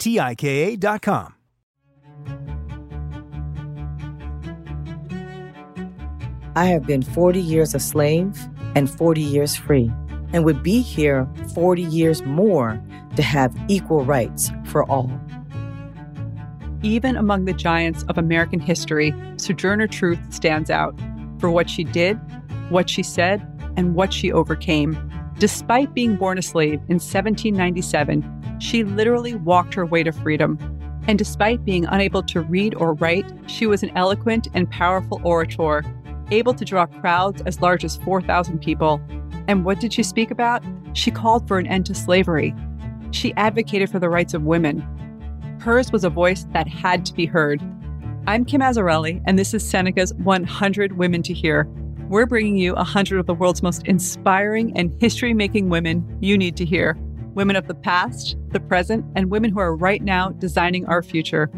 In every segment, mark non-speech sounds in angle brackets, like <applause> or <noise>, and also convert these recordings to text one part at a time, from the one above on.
T-I-K-A dot com. I have been 40 years a slave and 40 years free, and would be here 40 years more to have equal rights for all. Even among the giants of American history, Sojourner Truth stands out for what she did, what she said, and what she overcame. Despite being born a slave in 1797, she literally walked her way to freedom. And despite being unable to read or write, she was an eloquent and powerful orator, able to draw crowds as large as 4,000 people. And what did she speak about? She called for an end to slavery. She advocated for the rights of women. Hers was a voice that had to be heard. I'm Kim Azzarelli, and this is Seneca's 100 Women to Hear. We're bringing you 100 of the world's most inspiring and history making women you need to hear women of the past, the present, and women who are right now designing our future.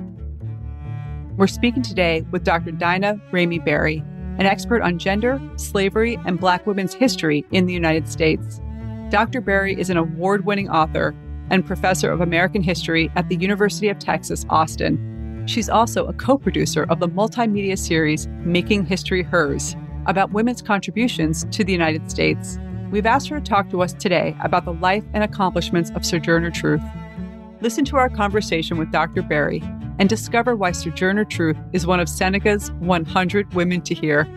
We're speaking today with Dr. Daina Ramey Berry, an expert on gender, slavery, and Black women's history in the United States. Dr. Berry is an award winning author and professor of American history at the University of Texas, Austin. She's also a co producer of the multimedia series Making History Hers about women's contributions to the United States. We've asked her to talk to us today about the life and accomplishments of Sojourner Truth. Listen to our conversation with Dr. Berry and discover why Sojourner Truth is one of Seneca's 100 Women to Hear.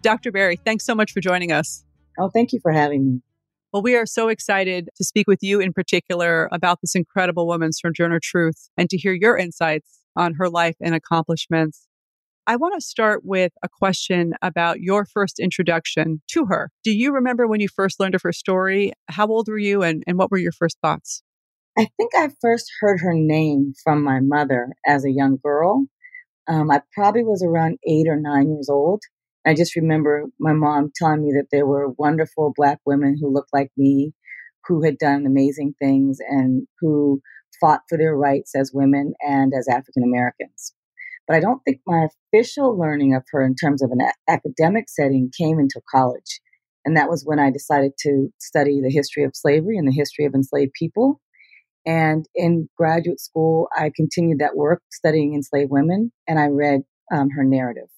Dr. Berry, thanks so much for joining us. Oh, thank you for having me. Well, we are so excited to speak with you in particular about this incredible woman, Sojourner Truth, and to hear your insights on her life and accomplishments. I want to start with a question about your first introduction to her. Do you remember when you first learned of her story? How old were you and, and what were your first thoughts? I think I first heard her name from my mother as a young girl. Um, I probably was around eight or nine years old. I just remember my mom telling me that there were wonderful Black women who looked like me, who had done amazing things, and who fought for their rights as women and as African Americans. But I don't think my official learning of her in terms of an a- academic setting came until college. And that was when I decided to study the history of slavery and the history of enslaved people. And in graduate school, I continued that work studying enslaved women, and I read um, her narrative.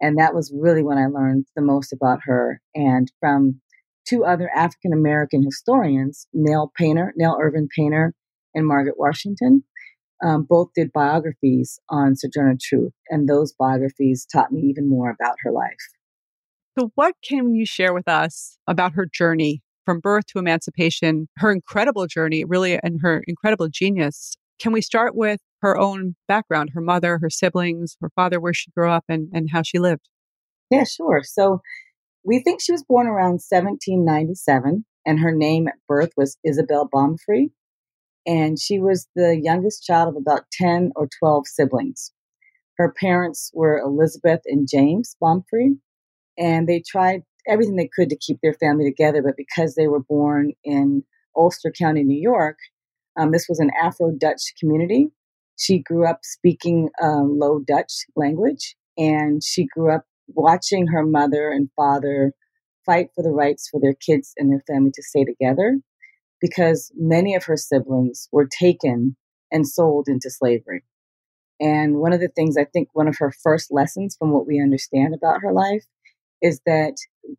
And that was really when I learned the most about her. And from two other African American historians, Nell Painter, Nell Irvin Painter, and Margaret Washington, um, both did biographies on Sojourner Truth, and those biographies taught me even more about her life. So, what can you share with us about her journey from birth to emancipation, her incredible journey, really, and her incredible genius? Can we start with her own background, her mother, her siblings, her father, where she grew up, and, and how she lived? Yeah, sure. So, we think she was born around 1797, and her name at birth was Isabel Baumfree and she was the youngest child of about 10 or 12 siblings. Her parents were Elizabeth and James Baumfree, and they tried everything they could to keep their family together, but because they were born in Ulster County, New York, Um, this was an Afro Dutch community. She grew up speaking Low Dutch language, and she grew up watching her mother and father fight for the rights for their kids and their family to stay together because many of her siblings were taken and sold into slavery. And one of the things I think one of her first lessons from what we understand about her life is that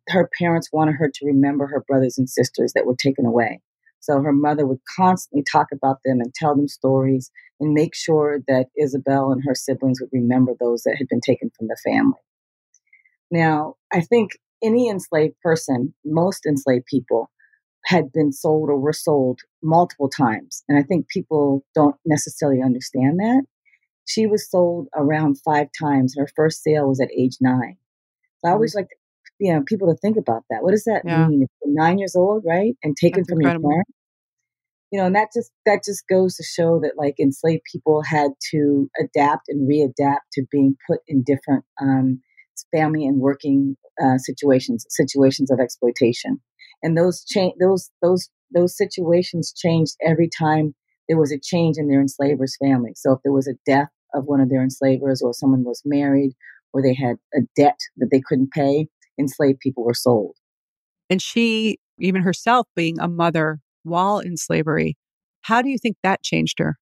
her parents wanted her to remember her brothers and sisters that were taken away. So her mother would constantly talk about them and tell them stories and make sure that Isabel and her siblings would remember those that had been taken from the family. Now, I think any enslaved person, most enslaved people, had been sold or were sold multiple times. And I think people don't necessarily understand that. She was sold around five times. Her first sale was at age nine. So I always like you know people to think about that. What does that yeah. mean? If you're nine years old, right, and taken That's from incredible. your parents, you know, and that just that just goes to show that like enslaved people had to adapt and readapt to being put in different um, family and working uh, situations, situations of exploitation, and those change those those those situations changed every time there was a change in their enslaver's family. So if there was a death of one of their enslavers, or someone was married, or they had a debt that they couldn't pay, enslaved people were sold. And she, even herself, being a mother while in slavery, how do you think that changed her?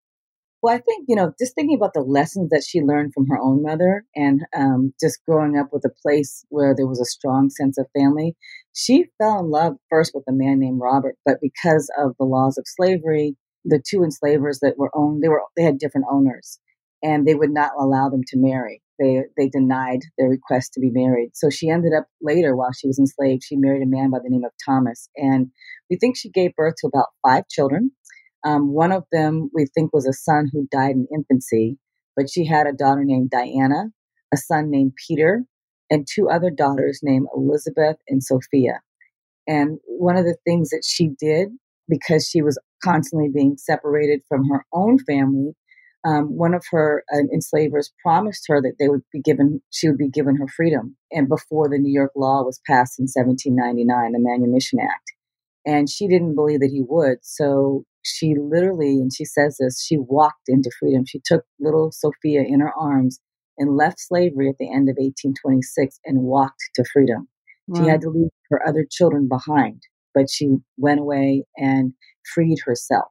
Well, I think, you know, just thinking about the lessons that she learned from her own mother and um, just growing up with a place where there was a strong sense of family, she fell in love first with a man named Robert. But because of the laws of slavery, the two enslavers that were owned, they were they had different owners and they would not allow them to marry. They they denied their request to be married. So she ended up later, while she was enslaved, she married a man by the name of Thomas, and we think she gave birth to about five children. Um, one of them we think was a son who died in infancy, but she had a daughter named Diana, a son named Peter, and two other daughters named Elizabeth and Sophia. And one of the things that she did, because she was constantly being separated from her own family, um, one of her uh, enslavers promised her that they would be given, she would be given her freedom. And before the New York law was passed in 1799, the Manumission Act, and she didn't believe that he would. So she literally, and she says this, she walked into freedom. She took little Sophia in her arms and left slavery at the end of 1826 and walked to freedom. Wow. She had to leave her other children behind, but she went away and freed herself.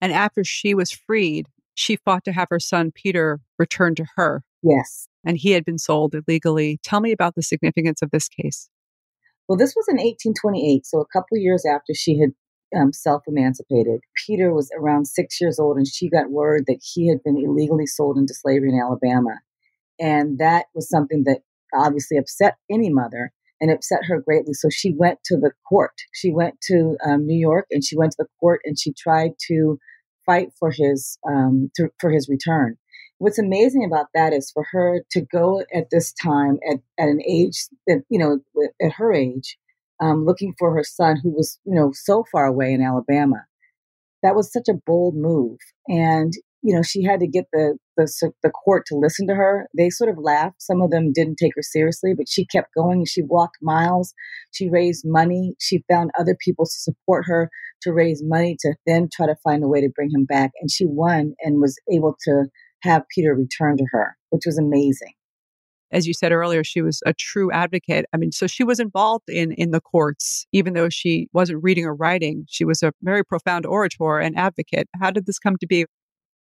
And after she was freed, she fought to have her son Peter returned to her. Yes. And he had been sold illegally. Tell me about the significance of this case. Well, this was in 1828, so a couple years after she had um, self emancipated. Peter was around six years old, and she got word that he had been illegally sold into slavery in Alabama. And that was something that obviously upset any mother and upset her greatly. So she went to the court. She went to um, New York and she went to the court and she tried to fight for his um, to, for his return. What's amazing about that is for her to go at this time at, at an age that you know at her age, um, looking for her son who was you know so far away in Alabama. That was such a bold move, and you know she had to get the, the the court to listen to her. They sort of laughed. Some of them didn't take her seriously, but she kept going. She walked miles. She raised money. She found other people to support her to raise money to then try to find a way to bring him back. And she won and was able to have Peter return to her, which was amazing. As you said earlier, she was a true advocate. I mean, so she was involved in in the courts, even though she wasn't reading or writing. She was a very profound orator and advocate. How did this come to be?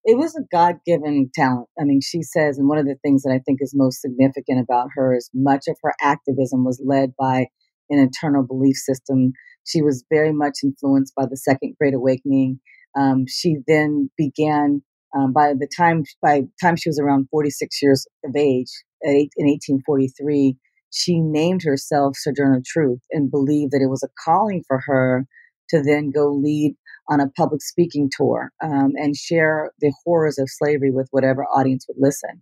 It was a God given talent. I mean, she says, and one of the things that I think is most significant about her is much of her activism was led by an internal belief system she was very much influenced by the Second Great Awakening. Um, she then began um, by the time by the time she was around 46 years of age in 1843 she named herself sojourner truth and believed that it was a calling for her to then go lead on a public speaking tour um, and share the horrors of slavery with whatever audience would listen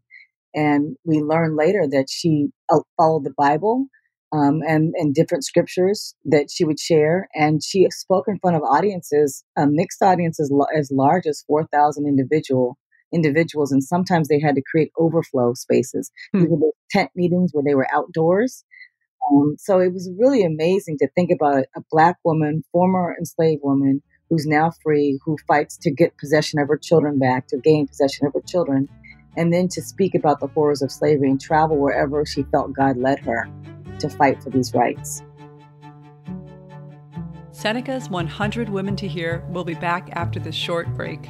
and we learned later that she uh, followed the bible um, and, and different scriptures that she would share. And she spoke in front of audiences, uh, mixed audiences as large as 4,000 individual individuals. And sometimes they had to create overflow spaces. Hmm. These were tent meetings where they were outdoors. Um, so it was really amazing to think about a black woman, former enslaved woman, who's now free, who fights to get possession of her children back, to gain possession of her children, and then to speak about the horrors of slavery and travel wherever she felt God led her to fight for these rights. Seneca's 100 Women to Hear will be back after this short break.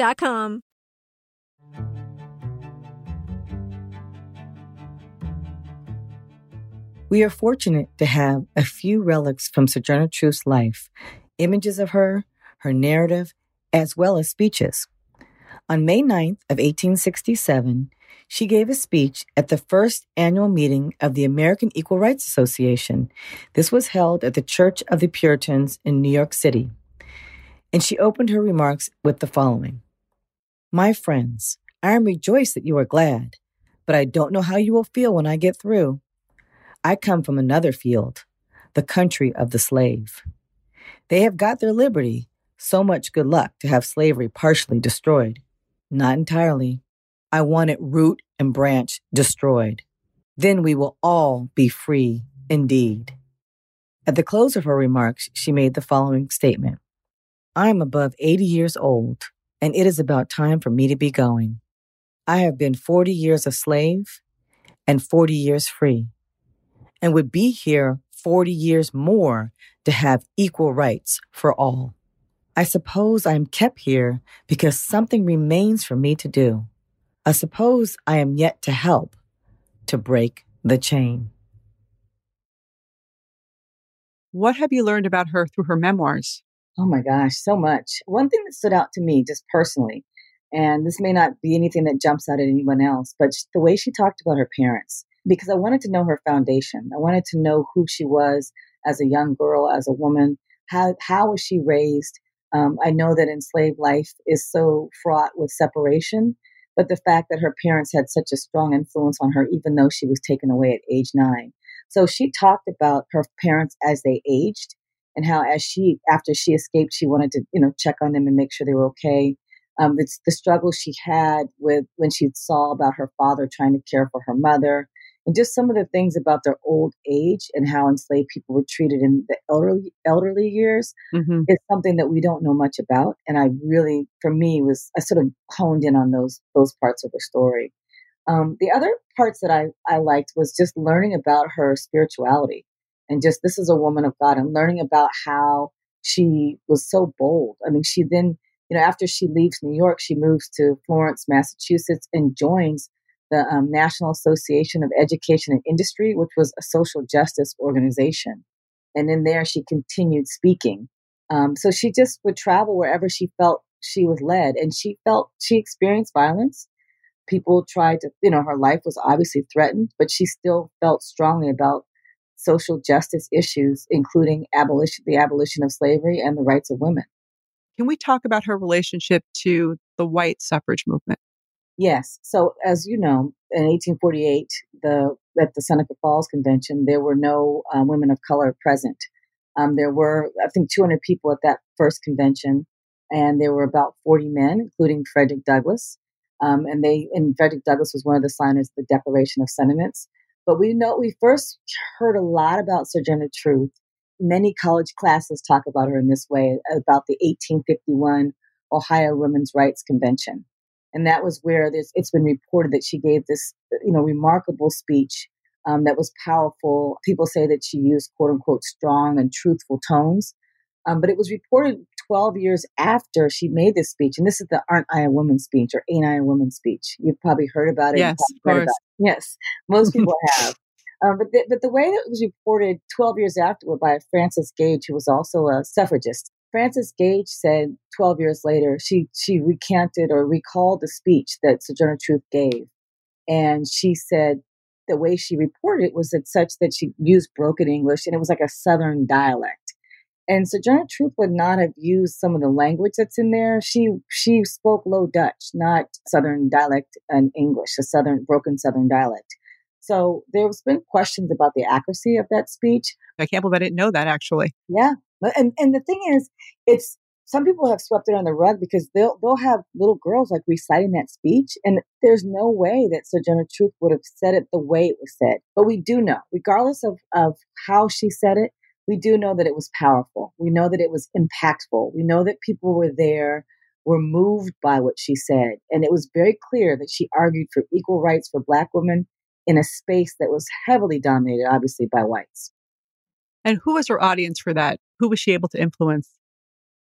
We are fortunate to have a few relics from Sojourner Truth's life, images of her, her narrative, as well as speeches. On May 9th of 1867, she gave a speech at the first annual meeting of the American Equal Rights Association. This was held at the Church of the Puritans in New York City. And she opened her remarks with the following my friends, I am rejoiced that you are glad, but I don't know how you will feel when I get through. I come from another field, the country of the slave. They have got their liberty. So much good luck to have slavery partially destroyed. Not entirely. I want it root and branch destroyed. Then we will all be free indeed. At the close of her remarks, she made the following statement I am above 80 years old and it is about time for me to be going. I have been 40 years a slave and 40 years free, and would be here 40 years more to have equal rights for all. I suppose I am kept here because something remains for me to do. I suppose I am yet to help to break the chain. What have you learned about her through her memoirs? Oh my gosh, so much. One thing that stood out to me just personally, and this may not be anything that jumps out at anyone else, but the way she talked about her parents, because I wanted to know her foundation. I wanted to know who she was as a young girl, as a woman. How, how was she raised? Um, I know that enslaved life is so fraught with separation, but the fact that her parents had such a strong influence on her, even though she was taken away at age nine. So she talked about her parents as they aged and how as she after she escaped she wanted to you know check on them and make sure they were okay. Um, it's the struggle she had with when she saw about her father trying to care for her mother and just some of the things about their old age and how enslaved people were treated in the elderly elderly years mm-hmm. is something that we don't know much about and i really for me was i sort of honed in on those those parts of the story. Um, the other parts that I, I liked was just learning about her spirituality and just this is a woman of God and learning about how she was so bold. I mean, she then, you know, after she leaves New York, she moves to Florence, Massachusetts, and joins the um, National Association of Education and Industry, which was a social justice organization. And in there, she continued speaking. Um, so she just would travel wherever she felt she was led, and she felt she experienced violence. People tried to, you know, her life was obviously threatened, but she still felt strongly about social justice issues, including abolition, the abolition of slavery and the rights of women. Can we talk about her relationship to the white suffrage movement? Yes. So, as you know, in 1848, the at the Seneca Falls Convention, there were no um, women of color present. Um, there were, I think, 200 people at that first convention, and there were about 40 men, including Frederick Douglass. Um, and they, and Frederick Douglass was one of the signers of the Declaration of Sentiments. But we know we first heard a lot about Sojourner Truth. Many college classes talk about her in this way about the 1851 Ohio Women's Rights Convention. And that was where it's been reported that she gave this you know remarkable speech um, that was powerful. People say that she used quote unquote strong and truthful tones. Um, but it was reported 12 years after she made this speech and this is the aren't i a woman speech or ain't i a woman speech you've probably heard about it yes of course. Yes most <laughs> people have um, but, the, but the way that it was reported 12 years afterward by Frances Gage, who was also a suffragist, Frances Gage said 12 years later, she, she recanted or recalled the speech that Sojourner Truth gave. And she said the way she reported it was that such that she used broken English and it was like a Southern dialect. And Sojourner Truth would not have used some of the language that's in there. She she spoke Low Dutch, not Southern dialect and English, a Southern broken Southern dialect. So there's been questions about the accuracy of that speech. I can't believe I didn't know that actually. Yeah, and and the thing is, it's some people have swept it on the rug because they'll they'll have little girls like reciting that speech, and there's no way that Sojourner Truth would have said it the way it was said. But we do know, regardless of of how she said it, we do know that it was powerful. We know that it was impactful. We know that people were there, were moved by what she said, and it was very clear that she argued for equal rights for Black women in a space that was heavily dominated, obviously, by whites. And who was her audience for that? Who was she able to influence?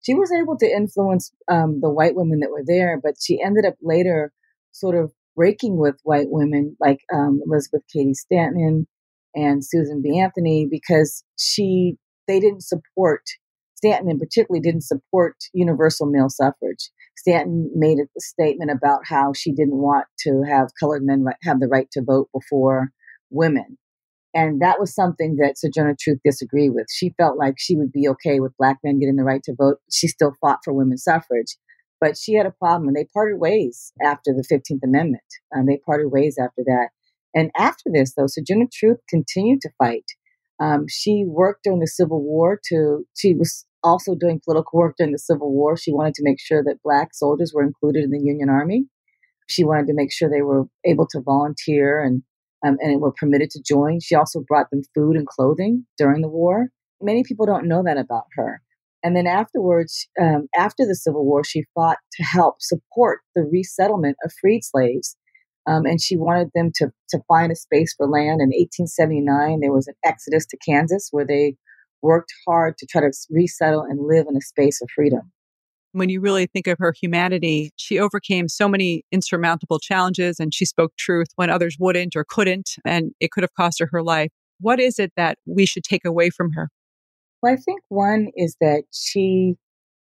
She was able to influence um, the white women that were there, but she ended up later sort of breaking with white women like um, Elizabeth Cady Stanton and Susan B. Anthony because she they didn't support Stanton and particularly didn't support universal male suffrage. Stanton made a statement about how she didn't want to have colored men have the right to vote before women. And that was something that Sojourner Truth disagreed with. She felt like she would be okay with black men getting the right to vote. She still fought for women's suffrage, but she had a problem, and they parted ways after the 15th Amendment. And they parted ways after that. And after this, though, Sojourner Truth continued to fight. Um, she worked during the Civil War to, she was also doing political work during the Civil War. She wanted to make sure that black soldiers were included in the Union Army. She wanted to make sure they were able to volunteer and um, and were permitted to join. She also brought them food and clothing during the war. Many people don't know that about her. And then afterwards, um, after the Civil War, she fought to help support the resettlement of freed slaves. Um, and she wanted them to, to find a space for land. In 1879, there was an exodus to Kansas where they worked hard to try to resettle and live in a space of freedom when you really think of her humanity, she overcame so many insurmountable challenges and she spoke truth when others wouldn't or couldn't, and it could have cost her her life. What is it that we should take away from her? Well, I think one is that she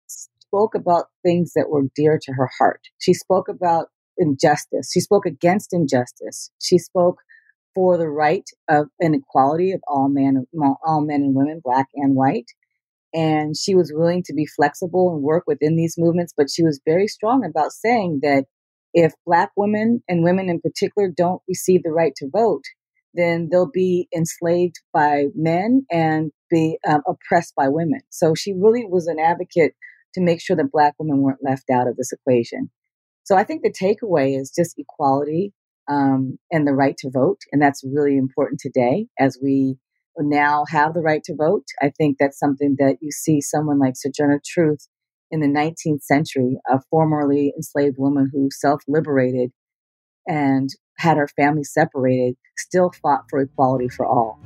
spoke about things that were dear to her heart. She spoke about injustice. She spoke against injustice. She spoke for the right of an equality of all men, all men and women, black and white and she was willing to be flexible and work within these movements but she was very strong about saying that if black women and women in particular don't receive the right to vote then they'll be enslaved by men and be um, oppressed by women so she really was an advocate to make sure that black women weren't left out of this equation so i think the takeaway is just equality um, and the right to vote and that's really important today as we now have the right to vote. I think that's something that you see someone like Sojourner Truth in the 19th century, a formerly enslaved woman who self liberated and had her family separated, still fought for equality for all.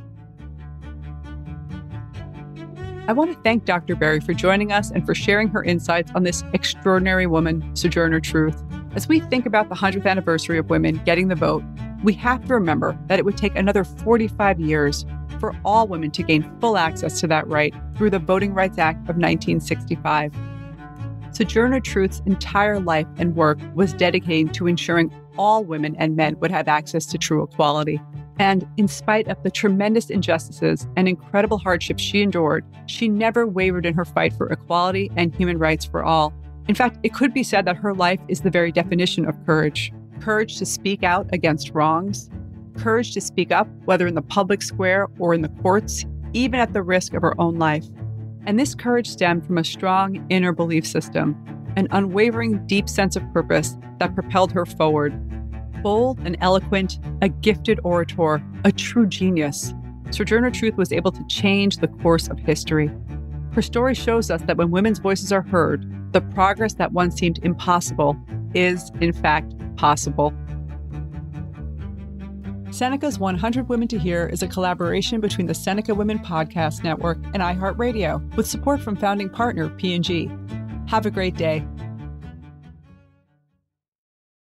I want to thank Dr. Berry for joining us and for sharing her insights on this extraordinary woman, Sojourner Truth. As we think about the 100th anniversary of women getting the vote, we have to remember that it would take another 45 years for all women to gain full access to that right through the Voting Rights Act of 1965. Sojourner Truth's entire life and work was dedicated to ensuring all women and men would have access to true equality. And in spite of the tremendous injustices and incredible hardships she endured, she never wavered in her fight for equality and human rights for all. In fact, it could be said that her life is the very definition of courage courage to speak out against wrongs, courage to speak up, whether in the public square or in the courts, even at the risk of her own life. And this courage stemmed from a strong inner belief system, an unwavering, deep sense of purpose that propelled her forward. Bold and eloquent, a gifted orator, a true genius, Sojourner Truth was able to change the course of history. Her story shows us that when women's voices are heard, the progress that once seemed impossible is, in fact, possible. Seneca's 100 Women to Hear is a collaboration between the Seneca Women Podcast Network and iHeartRadio, with support from founding partner P&G. Have a great day.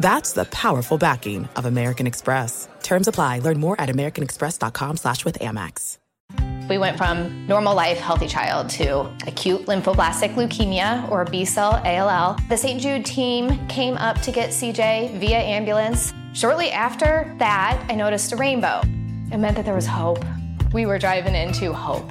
That's the powerful backing of American Express. Terms apply. Learn more at americanexpress.com slash with Amex. We went from normal life, healthy child to acute lymphoblastic leukemia or B-cell ALL. The St. Jude team came up to get CJ via ambulance. Shortly after that, I noticed a rainbow. It meant that there was hope. We were driving into hope.